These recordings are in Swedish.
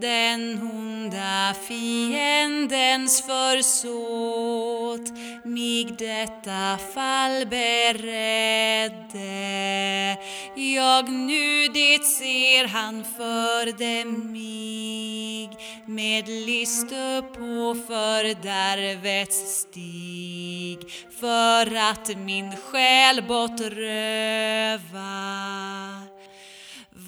den onda fiendens försåt mig detta fall beredde. Jag nu det ser han förde mig med list på fördärvets stig för att min själ bortröva.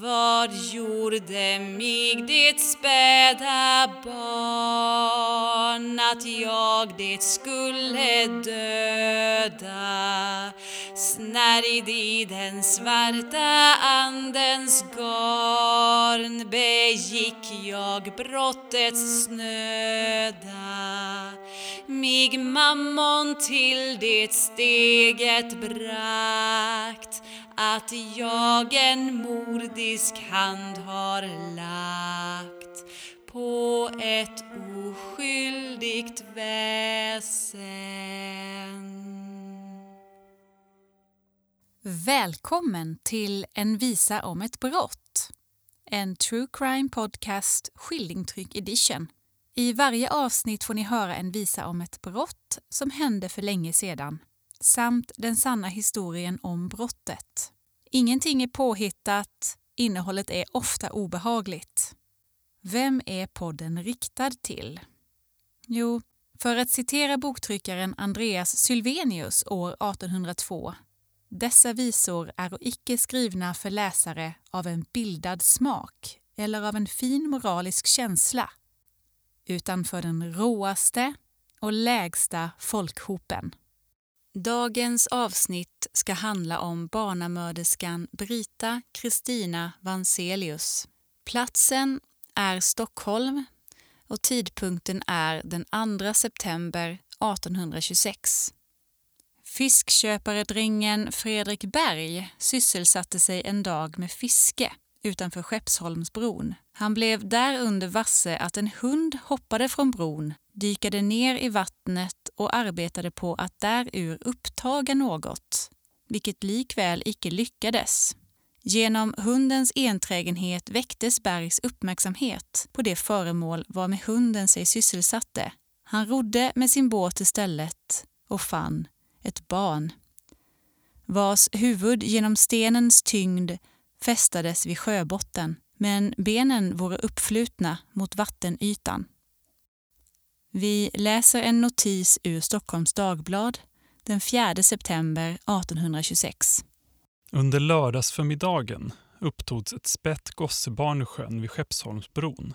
Vad gjorde mig det späda barn att jag det skulle döda? Snärjd i den svarta andens garn begick jag brottets snöda. Mig mammon till det steget brakt att jag en mordisk hand har lagt på ett oskyldigt väsen. Välkommen till En visa om ett brott. En true crime podcast skildringtryck edition. I varje avsnitt får ni höra en visa om ett brott som hände för länge sedan samt den sanna historien om brottet. Ingenting är påhittat, innehållet är ofta obehagligt. Vem är podden riktad till? Jo, för att citera boktryckaren Andreas Sylvenius år 1802 dessa visor är icke skrivna för läsare av en bildad smak eller av en fin moralisk känsla, utan för den råaste och lägsta folkhopen. Dagens avsnitt ska handla om barnamörderskan Brita Kristina Vanselius. Platsen är Stockholm och tidpunkten är den 2 september 1826. Fiskköparedrängen Fredrik Berg sysselsatte sig en dag med fiske utanför Skeppsholmsbron. Han blev därunder varse att en hund hoppade från bron, dykade ner i vattnet och arbetade på att därur upptaga något, vilket likväl icke lyckades. Genom hundens enträgenhet väcktes Bergs uppmärksamhet på det föremål varmed hunden sig sysselsatte. Han rodde med sin båt istället och fann ett barn vars huvud genom stenens tyngd fästades vid sjöbotten, men benen vore uppflutna mot vattenytan. Vi läser en notis ur Stockholms Dagblad den 4 september 1826. Under lördagsförmiddagen upptogs ett spett gossebarn i sjön vid Skeppsholmsbron.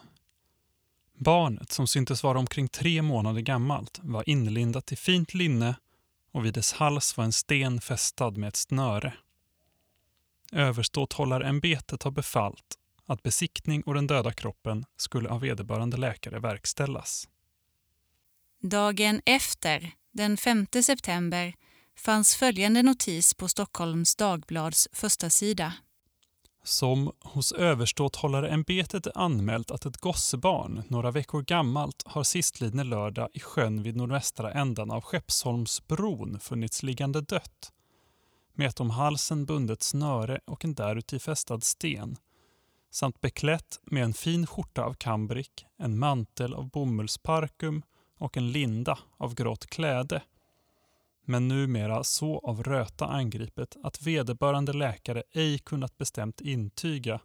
Barnet, som syntes vara omkring tre månader gammalt, var inlindat i fint linne och vid dess hals var en sten fästad med ett snöre. Överståthållarämbetet har befallt att besiktning och den döda kroppen skulle av vederbörande läkare verkställas. Dagen efter, den 5 september, fanns följande notis på Stockholms Dagblads första sida. Som hos överståthållarämbetet är anmält att ett gossebarn, några veckor gammalt, har sistlidne lördag i sjön vid nordvästra ändan av Skeppsholmsbron funnits liggande dött med ett om halsen bundet snöre och en däruti fästad sten samt beklätt med en fin skjorta av kambrick, en mantel av bomullsparkum och en linda av grått kläde men numera så av röta angripet att vederbörande läkare ej kunnat bestämt intyga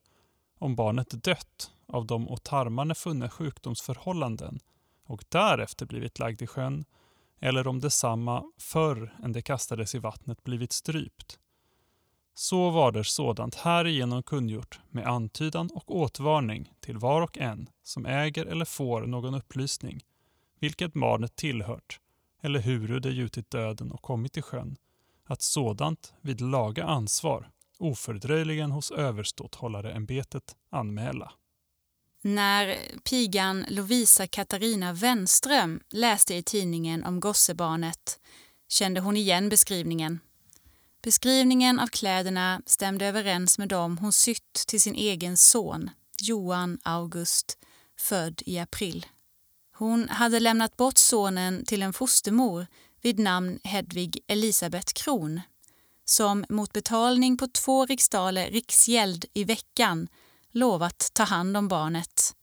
om barnet dött av de åt tarmarna funna sjukdomsförhållanden och därefter blivit lagd i sjön eller om detsamma förr än det kastades i vattnet blivit strypt. Så var det sådant härigenom kungjort med antydan och åtvarning till var och en som äger eller får någon upplysning, vilket barnet tillhört eller huru det gjutit döden och kommit i sjön, att sådant vid laga ansvar ofördröjligen hos Överståthållareämbetet anmäla. När pigan Lovisa Katarina Wenström läste i tidningen om gossebarnet kände hon igen beskrivningen. Beskrivningen av kläderna stämde överens med dem hon sytt till sin egen son, Johan August, född i april. Hon hade lämnat bort sonen till en fostermor vid namn Hedvig Elisabeth Kron som mot betalning på två riksdaler riksgäld i veckan lovat ta hand om barnet.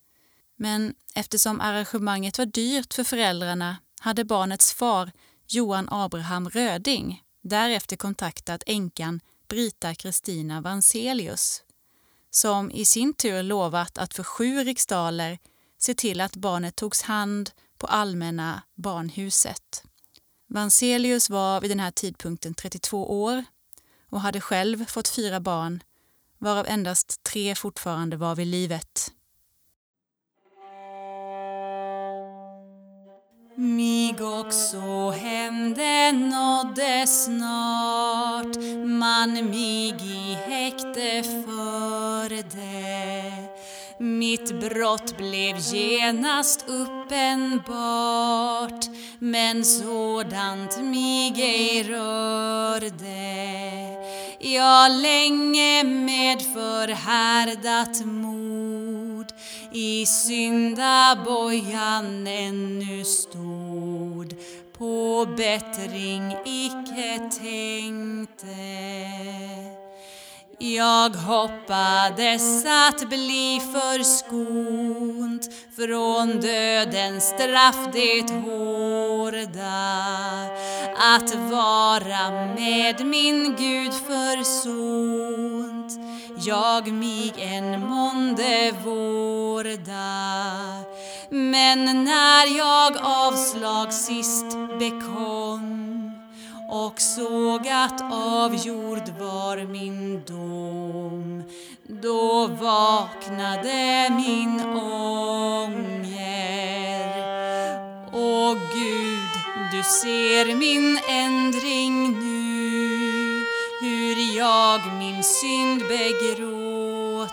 Men eftersom arrangemanget var dyrt för föräldrarna hade barnets far Johan Abraham Röding därefter kontaktat änkan Brita Kristina Vanselius som i sin tur lovat att för sju riksdaler se till att barnet togs hand på Allmänna barnhuset. Vanselius var vid den här tidpunkten 32 år och hade själv fått fyra barn, varav endast tre fortfarande var vid livet. Mig också hem nådde snart man mig i häkte förde mitt brott blev genast uppenbart men sådant mig ej rörde. Jag länge med förhärdat mod i syndabojan ännu stod. På bättring icke tänkte jag hoppades att bli förskont från dödens straff det hårda. Att vara med min Gud försont. Jag mig en månde vårda. Men när jag avslag sist bekom och såg att avgjord var min dom. Då vaknade min ånger. Åh Gud, du ser min ändring nu, hur jag min synd begråter.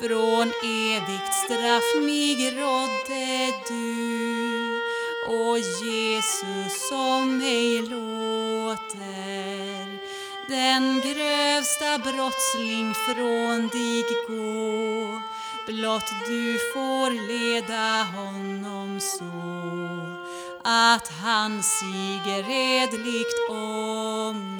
Från evigt straff mig rådde du och Jesus som mig låter den grövsta brottsling från dig gå blott du får leda honom så att han sig redligt ångrar.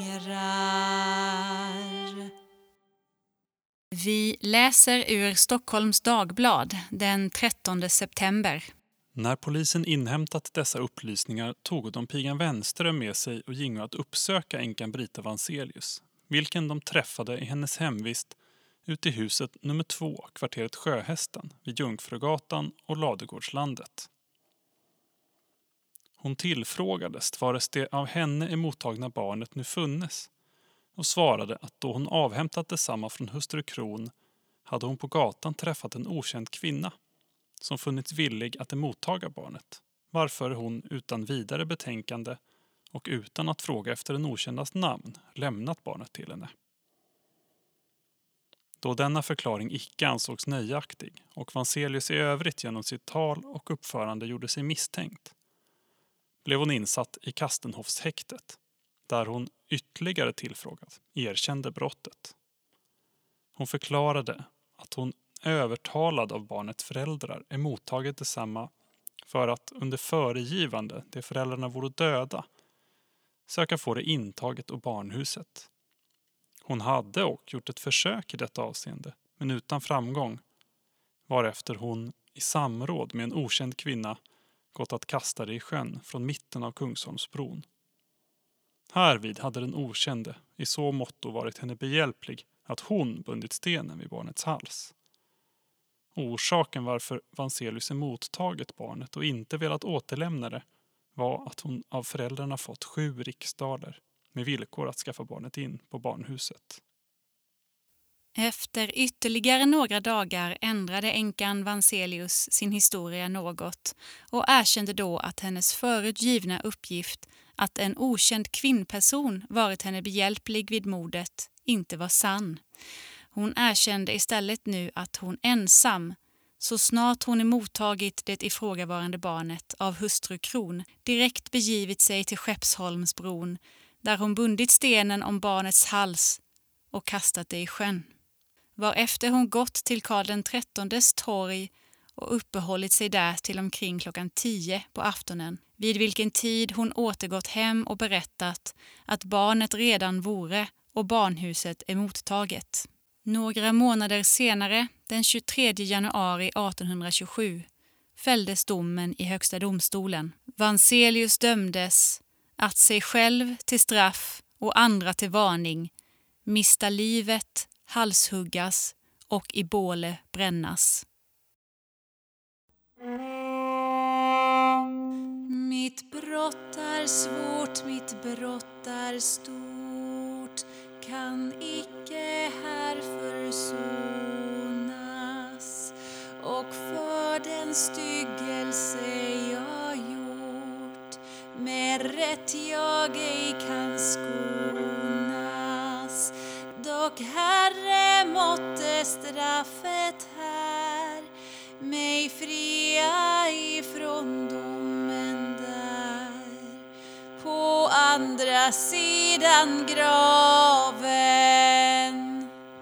Vi läser ur Stockholms Dagblad den 13 september. När polisen inhämtat dessa upplysningar tog de pigan Wenström med sig och gingo att uppsöka änkan Brita Vanselius, vilken de träffade i hennes hemvist ute i huset nummer två, kvarteret Sjöhästen vid Jungfrugatan och Ladugårdslandet. Hon tillfrågades vares det av henne emottagna barnet nu funnes och svarade att då hon avhämtat detsamma från hustru Kron hade hon på gatan träffat en okänd kvinna som funnits villig att emottaga barnet, varför hon utan vidare betänkande och utan att fråga efter den okändas namn lämnat barnet till henne. Då denna förklaring icke ansågs nöjaktig och Vanselius i övrigt genom sitt tal och uppförande gjorde sig misstänkt blev hon insatt i Kastenhofshäktet där hon ytterligare tillfrågad erkände brottet. Hon förklarade att hon övertalad av barnets föräldrar är mottaget detsamma för att under föregivande de föräldrarna vore döda söka få det intaget och barnhuset. Hon hade och gjort ett försök i detta avseende men utan framgång varefter hon i samråd med en okänd kvinna gått att kasta det i sjön från mitten av Kungsholmsbron. Härvid hade den okände i så måtto varit henne behjälplig att hon bundit stenen vid barnets hals. Orsaken varför Vanselius emottagit barnet och inte velat återlämna det var att hon av föräldrarna fått sju riksdaler med villkor att skaffa barnet in på barnhuset. Efter ytterligare några dagar ändrade änkan Vanselius sin historia något och erkände då att hennes förut givna uppgift att en okänd kvinnperson varit henne behjälplig vid mordet inte var sann. Hon erkände istället nu att hon ensam, så snart hon emottagit det ifrågavarande barnet av hustru Kron, direkt begivit sig till Skeppsholmsbron där hon bundit stenen om barnets hals och kastat det i sjön. Varefter hon gått till Karl XIIIs torg och uppehållit sig där till omkring klockan tio på aftonen, vid vilken tid hon återgått hem och berättat att barnet redan vore och barnhuset är mottaget. Några månader senare, den 23 januari 1827, fälldes domen i Högsta domstolen. Vanselius dömdes att sig själv till straff och andra till varning mista livet, halshuggas och i båle brännas. Mitt brott är svårt, mitt brott är stort kan icke och för den styggelse jag gjort. Med rätt jag ej kan skonas. Dock Herre måtte straffet här mig fria ifrån domen där. På andra sidan graven.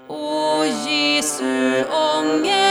O Jesu ånger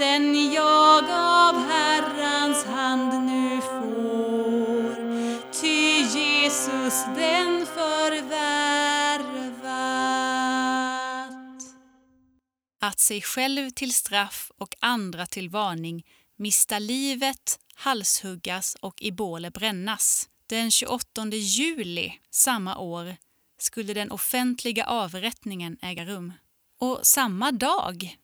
den jag av Herrans hand nu får ty Jesus den förvärvat. Att sig själv till straff och andra till varning mista livet, halshuggas och i båle brännas. Den 28 juli samma år skulle den offentliga avrättningen äga rum. Och samma dag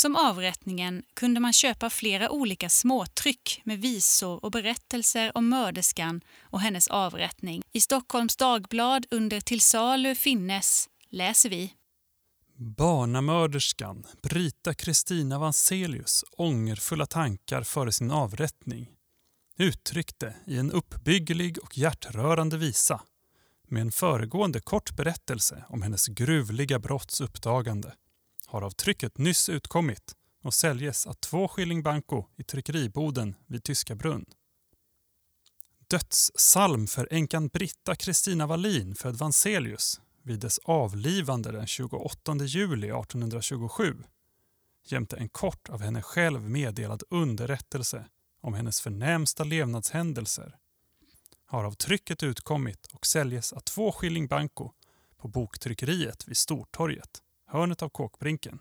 som avrättningen kunde man köpa flera olika småtryck med visor och berättelser om mörderskan och hennes avrättning. I Stockholms Dagblad under Till salu finnes läser vi Barnamörderskan Brita Kristina Vanselius ångerfulla tankar före sin avrättning uttryckte i en uppbygglig och hjärtrörande visa med en föregående kort berättelse om hennes gruvliga brotts uppdagande har av trycket nyss utkommit och säljes att två skilling banco i tryckeriboden vid Tyska brunn. Dödssalm för änkan Britta Kristina Wallin född Vanselius vid dess avlivande den 28 juli 1827 jämte en kort av henne själv meddelad underrättelse om hennes förnämsta levnadshändelser har av trycket utkommit och säljes att två skilling banco på boktryckeriet vid Stortorget, hörnet av Kåkbrinken.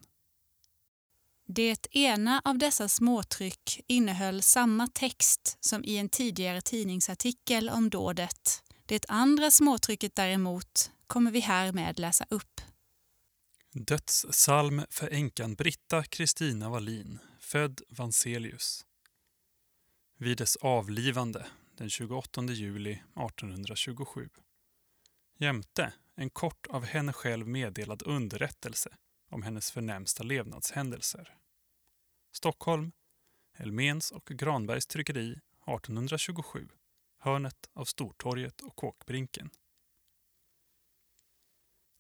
Det ena av dessa småtryck innehöll samma text som i en tidigare tidningsartikel om dådet. Det andra småtrycket däremot kommer vi härmed läsa upp. Dödssalm för änkan Britta Kristina Wallin, född Vanselius. Vid dess avlivande den 28 juli 1827. Jämte en kort av henne själv meddelad underrättelse om hennes förnämsta levnadshändelser. Stockholm, Elmens och Granbergs tryckeri 1827, hörnet av Stortorget och Kåkbrinken.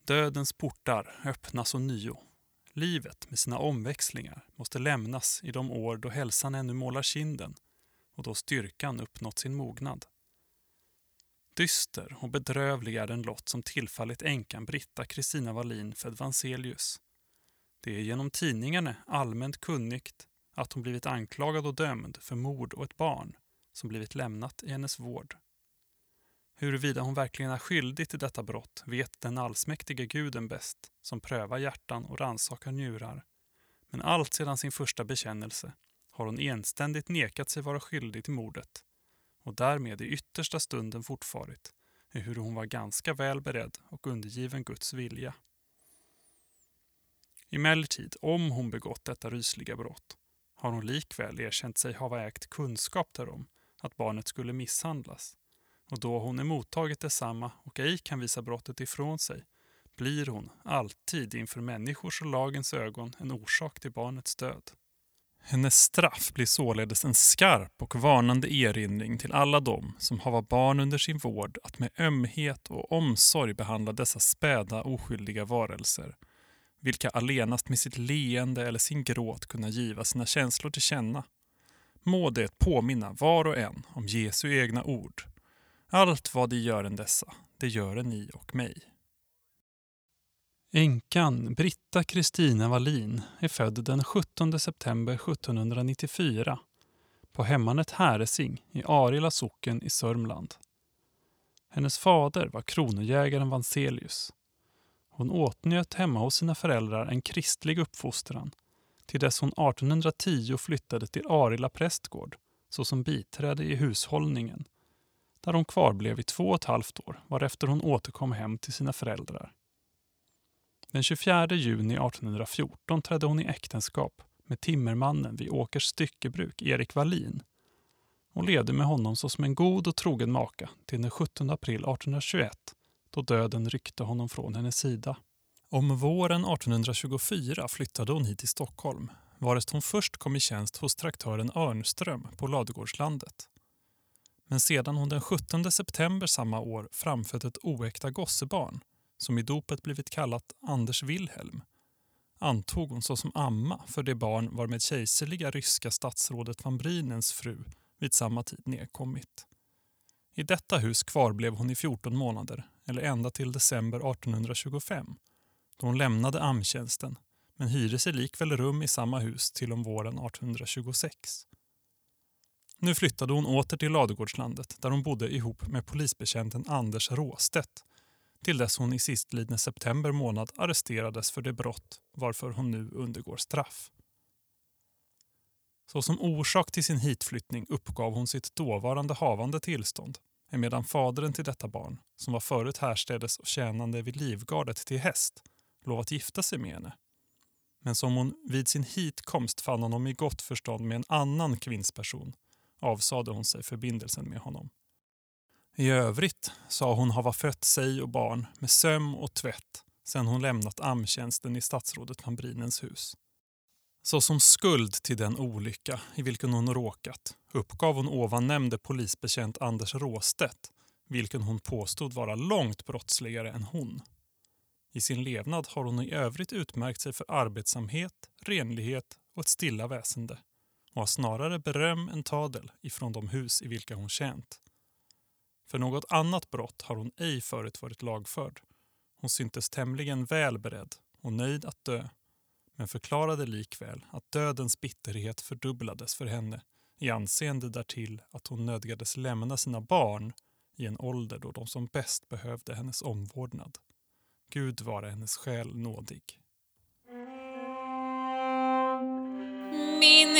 Dödens portar öppnas ånyo. Livet med sina omväxlingar måste lämnas i de år då hälsan ännu målar kinden och då styrkan uppnått sin mognad. Dyster och bedrövlig är den lott som tillfallit änkan Britta Kristina Wallin född Vanselius. Det är genom tidningarna allmänt kunnigt att hon blivit anklagad och dömd för mord och ett barn som blivit lämnat i hennes vård. Huruvida hon verkligen är skyldig till detta brott vet den allsmäktige guden bäst som prövar hjärtan och rannsakar njurar. Men allt sedan sin första bekännelse har hon enständigt nekat sig vara skyldig till mordet och därmed i yttersta stunden fortfarit, ehuru hon var ganska väl beredd och undergiven Guds vilja. Emellertid, om hon begått detta rysliga brott, har hon likväl erkänt sig hava ägt kunskap därom att barnet skulle misshandlas och då hon emottagit detsamma och ej kan visa brottet ifrån sig blir hon alltid inför människors och lagens ögon en orsak till barnets död. Hennes straff blir således en skarp och varnande erinring till alla dem som hava barn under sin vård att med ömhet och omsorg behandla dessa späda oskyldiga varelser vilka allenast med sitt leende eller sin gråt kunna giva sina känslor till känna. Må det påminna var och en om Jesu egna ord. Allt vad de gör än dessa, det gör ni och mig. Änkan Britta Kristina Wallin är född den 17 september 1794 på hemmanet Häresing i Arila socken i Sörmland. Hennes fader var kronojägaren Vanselius. Hon åtnjöt hemma hos sina föräldrar en kristlig uppfostran till dess hon 1810 flyttade till Arila prästgård såsom biträde i hushållningen där hon kvarblev i två och ett halvt år varefter hon återkom hem till sina föräldrar. Den 24 juni 1814 trädde hon i äktenskap med timmermannen vid Åkers styckebruk, Erik Wallin Hon levde med honom såsom en god och trogen maka till den 17 april 1821 då döden ryckte honom från hennes sida. Om våren 1824 flyttade hon hit till Stockholm varest hon först kom i tjänst hos traktören Örnström på Ladugårdslandet. Men sedan hon den 17 september samma år framfött ett oäkta gossebarn som i dopet blivit kallat Anders Wilhelm antog hon såsom amma för det barn var med kejserliga ryska statsrådet van Brinens fru vid samma tid nedkommit. I detta hus kvarblev hon i 14 månader, eller ända till december 1825, då hon lämnade amtjänsten men hyrde sig likväl rum i samma hus till om våren 1826. Nu flyttade hon åter till Ladugårdslandet där hon bodde ihop med polisbetjänten Anders Råstedt till dess hon i sistlidne september månad arresterades för det brott varför hon nu undergår straff. Såsom orsak till sin hitflyttning uppgav hon sitt dåvarande havande tillstånd emedan fadern till detta barn, som var förut härstädes och tjänande vid livgardet till häst, lovat gifta sig med henne. Men som hon vid sin hitkomst fann honom i gott förstånd med en annan kvinnsperson avsade hon sig förbindelsen med honom. I övrigt sa hon hava fött sig och barn med söm och tvätt sedan hon lämnat amtjänsten i statsrådet van Brinens hus. Såsom skuld till den olycka i vilken hon råkat uppgav hon ovan nämnde polisbetjänt Anders Råstedt vilken hon påstod vara långt brottsligare än hon. I sin levnad har hon i övrigt utmärkt sig för arbetsamhet, renlighet och ett stilla väsende och har snarare beröm än tadel ifrån de hus i vilka hon tjänt. För något annat brott har hon ej förut varit lagförd. Hon syntes tämligen väl beredd och nöjd att dö men förklarade likväl att dödens bitterhet fördubblades för henne i anseende därtill att hon nödgades lämna sina barn i en ålder då de som bäst behövde hennes omvårdnad. Gud vare hennes själ nådig.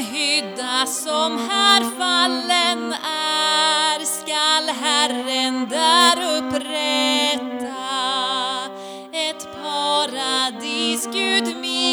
Hydda som här fallen är skall Herren där upprätta ett paradis. Gud min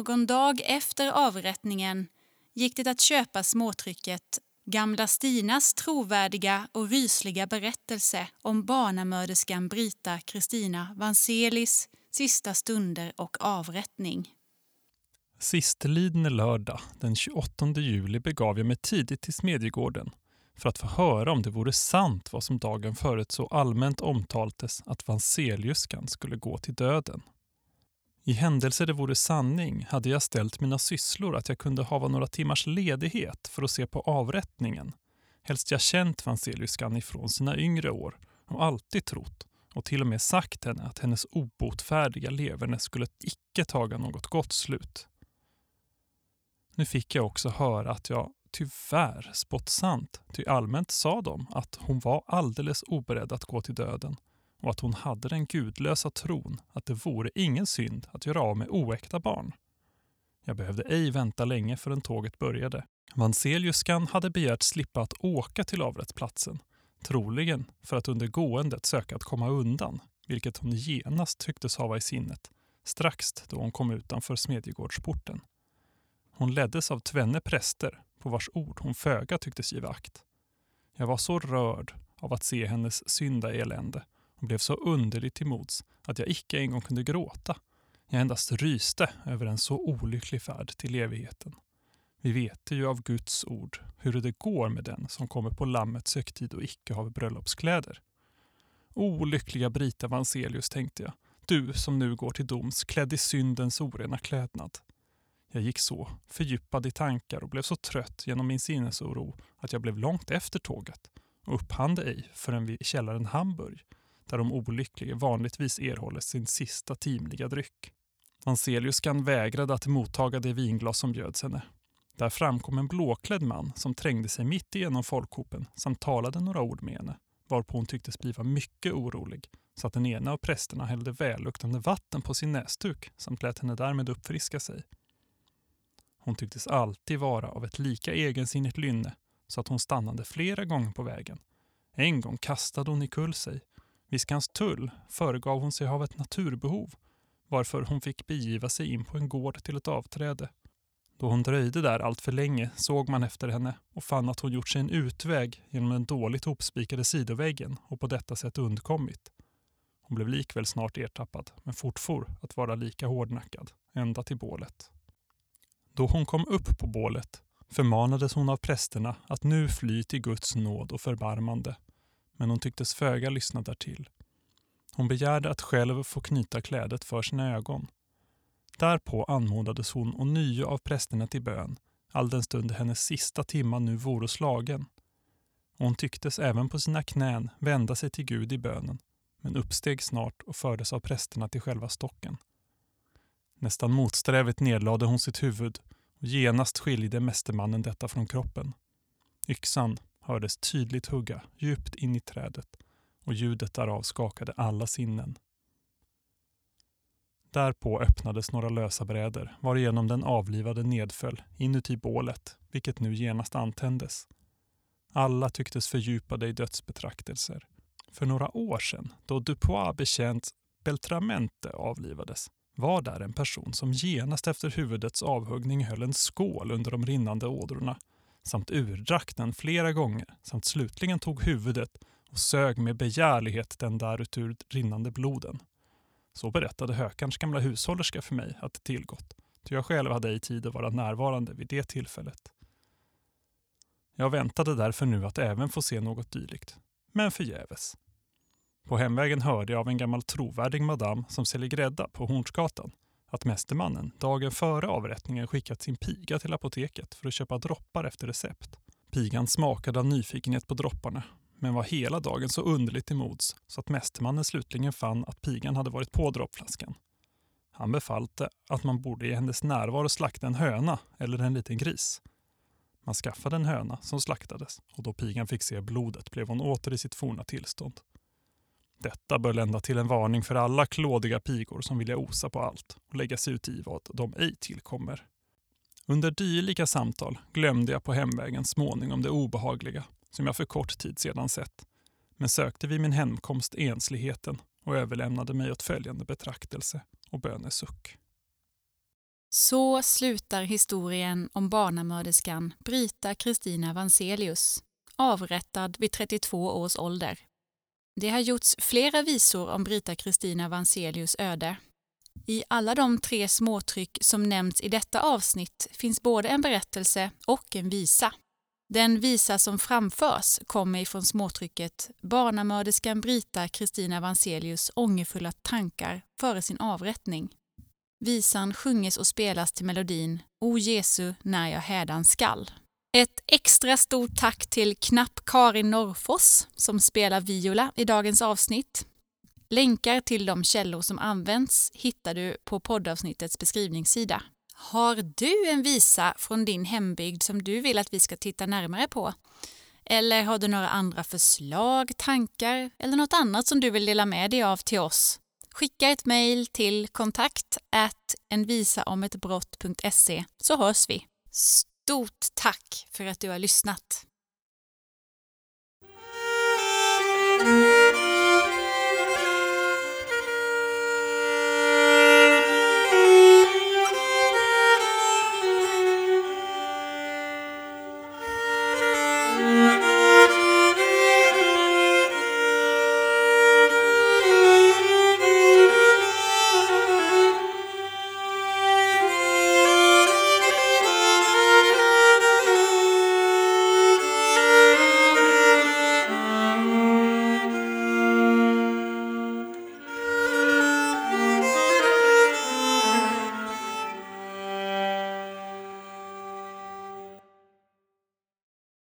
Någon dag efter avrättningen gick det att köpa småtrycket Gamla Stinas trovärdiga och rysliga berättelse om barnamörderskan Brita Kristina Vanselis sista stunder och avrättning. Sistlidne lördag den 28 juli begav jag mig tidigt till Smedjegården för att få höra om det vore sant vad som dagen förut så allmänt omtaltes att Vanseliuskan skulle gå till döden. I händelse det vore sanning hade jag ställt mina sysslor att jag kunde hava några timmars ledighet för att se på avrättningen. Helst jag känt Vanseliuskan ifrån sina yngre år och alltid trott och till och med sagt henne att hennes obotfärdiga leverne skulle icke taga något gott slut. Nu fick jag också höra att jag tyvärr spått sant, ty allmänt sa de att hon var alldeles oberedd att gå till döden och att hon hade den gudlösa tron att det vore ingen synd att göra av med oäkta barn. Jag behövde ej vänta länge förrän tåget började. Vanseliuskan hade begärt slippa att åka till avrättsplatsen, troligen för att under gåendet söka att komma undan, vilket hon genast tycktes hava i sinnet, strax då hon kom utanför Smedjegårdsporten. Hon leddes av tvenne präster, på vars ord hon föga tycktes giva akt. Jag var så rörd av att se hennes syndaelände och blev så underligt till mods att jag icke en gång kunde gråta. Jag endast ryste över en så olycklig färd till evigheten. Vi vet ju av Guds ord hur det går med den som kommer på lammets högtid och icke har bröllopskläder. Olyckliga Brita Vanselius, tänkte jag, du som nu går till doms klädd i syndens orena klädnad. Jag gick så, fördjupad i tankar och blev så trött genom min sinnesoro att jag blev långt efter tåget och upphann det ej förrän vid källaren Hamburg där de olyckliga vanligtvis erhåller sin sista timliga dryck. Anseliuskan vägrade att mottaga det vinglas som bjöds henne. Där framkom en blåklädd man som trängde sig mitt igenom folkhopen samt talade några ord med henne, varpå hon tycktes bliva mycket orolig, så att den ena av prästerna hällde välluktande vatten på sin näsduk samt lät henne därmed uppfriska sig. Hon tycktes alltid vara av ett lika egensinnigt lynne så att hon stannade flera gånger på vägen. En gång kastade hon i kull sig. Vid Skanstull föregav hon sig av ett naturbehov varför hon fick begiva sig in på en gård till ett avträde. Då hon dröjde där allt för länge såg man efter henne och fann att hon gjort sig en utväg genom den dåligt hopspikade sidoväggen och på detta sätt undkommit. Hon blev likväl snart ertappad, men fortfor att vara lika hårdnackad, ända till bålet. Då hon kom upp på bålet förmanades hon av prästerna att nu fly till Guds nåd och förbarmande, men hon tycktes föga lyssna därtill. Hon begärde att själv få knyta klädet för sina ögon. Därpå anmodades hon ånyo av prästerna till bön, all den stund hennes sista timma nu vore slagen. Och hon tycktes även på sina knän vända sig till Gud i bönen, men uppsteg snart och fördes av prästerna till själva stocken. Nästan motsträvigt nedlade hon sitt huvud och genast skiljde mästermannen detta från kroppen. Yxan hördes tydligt hugga djupt in i trädet och ljudet därav skakade alla sinnen. Därpå öppnades några lösa bräder varigenom den avlivade nedföll inuti bålet, vilket nu genast antändes. Alla tycktes fördjupade i dödsbetraktelser. För några år sedan, då Dupois betjänt Beltramente avlivades, var där en person som genast efter huvudets avhuggning höll en skål under de rinnande ådrorna samt urdrack den flera gånger samt slutligen tog huvudet och sög med begärlighet den därutur rinnande bloden. Så berättade Hökarns gamla hushållerska för mig att det tillgått, ty jag själv hade ej tid att vara närvarande vid det tillfället. Jag väntade därför nu att även få se något dylikt, men förgäves. På hemvägen hörde jag av en gammal trovärdig madam som säljer grädda på Hornsgatan att mästermannen dagen före avrättningen skickat sin piga till apoteket för att köpa droppar efter recept. Pigan smakade av nyfikenhet på dropparna men var hela dagen så underligt till mods så att mästermannen slutligen fann att pigan hade varit på droppflaskan. Han befallte att man borde i hennes närvaro slakta en höna eller en liten gris. Man skaffade en höna som slaktades och då pigan fick se blodet blev hon åter i sitt forna tillstånd. Detta bör lända till en varning för alla klådiga pigor som vilja osa på allt och lägga sig ut i vad de ej tillkommer. Under dylika samtal glömde jag på hemvägen småningom det obehagliga som jag för kort tid sedan sett, men sökte vid min hemkomst ensligheten och överlämnade mig åt följande betraktelse och bönesuck. Så slutar historien om barnamörderskan Brita Kristina Vanselius, avrättad vid 32 års ålder. Det har gjorts flera visor om Brita Kristina Vanselius öde. I alla de tre småtryck som nämnts i detta avsnitt finns både en berättelse och en visa. Den visa som framförs kommer ifrån småtrycket Barnamörderskan Brita Kristina Vanselius ångerfulla tankar före sin avrättning. Visan sjunges och spelas till melodin O Jesu, när jag hädan skall. Ett extra stort tack till Knapp Karin Norrfors som spelar viola i dagens avsnitt. Länkar till de källor som används hittar du på poddavsnittets beskrivningssida. Har du en visa från din hembygd som du vill att vi ska titta närmare på? Eller har du några andra förslag, tankar eller något annat som du vill dela med dig av till oss? Skicka ett mejl till kontakt envisaometbrott.se så hörs vi. Stort tack för att du har lyssnat!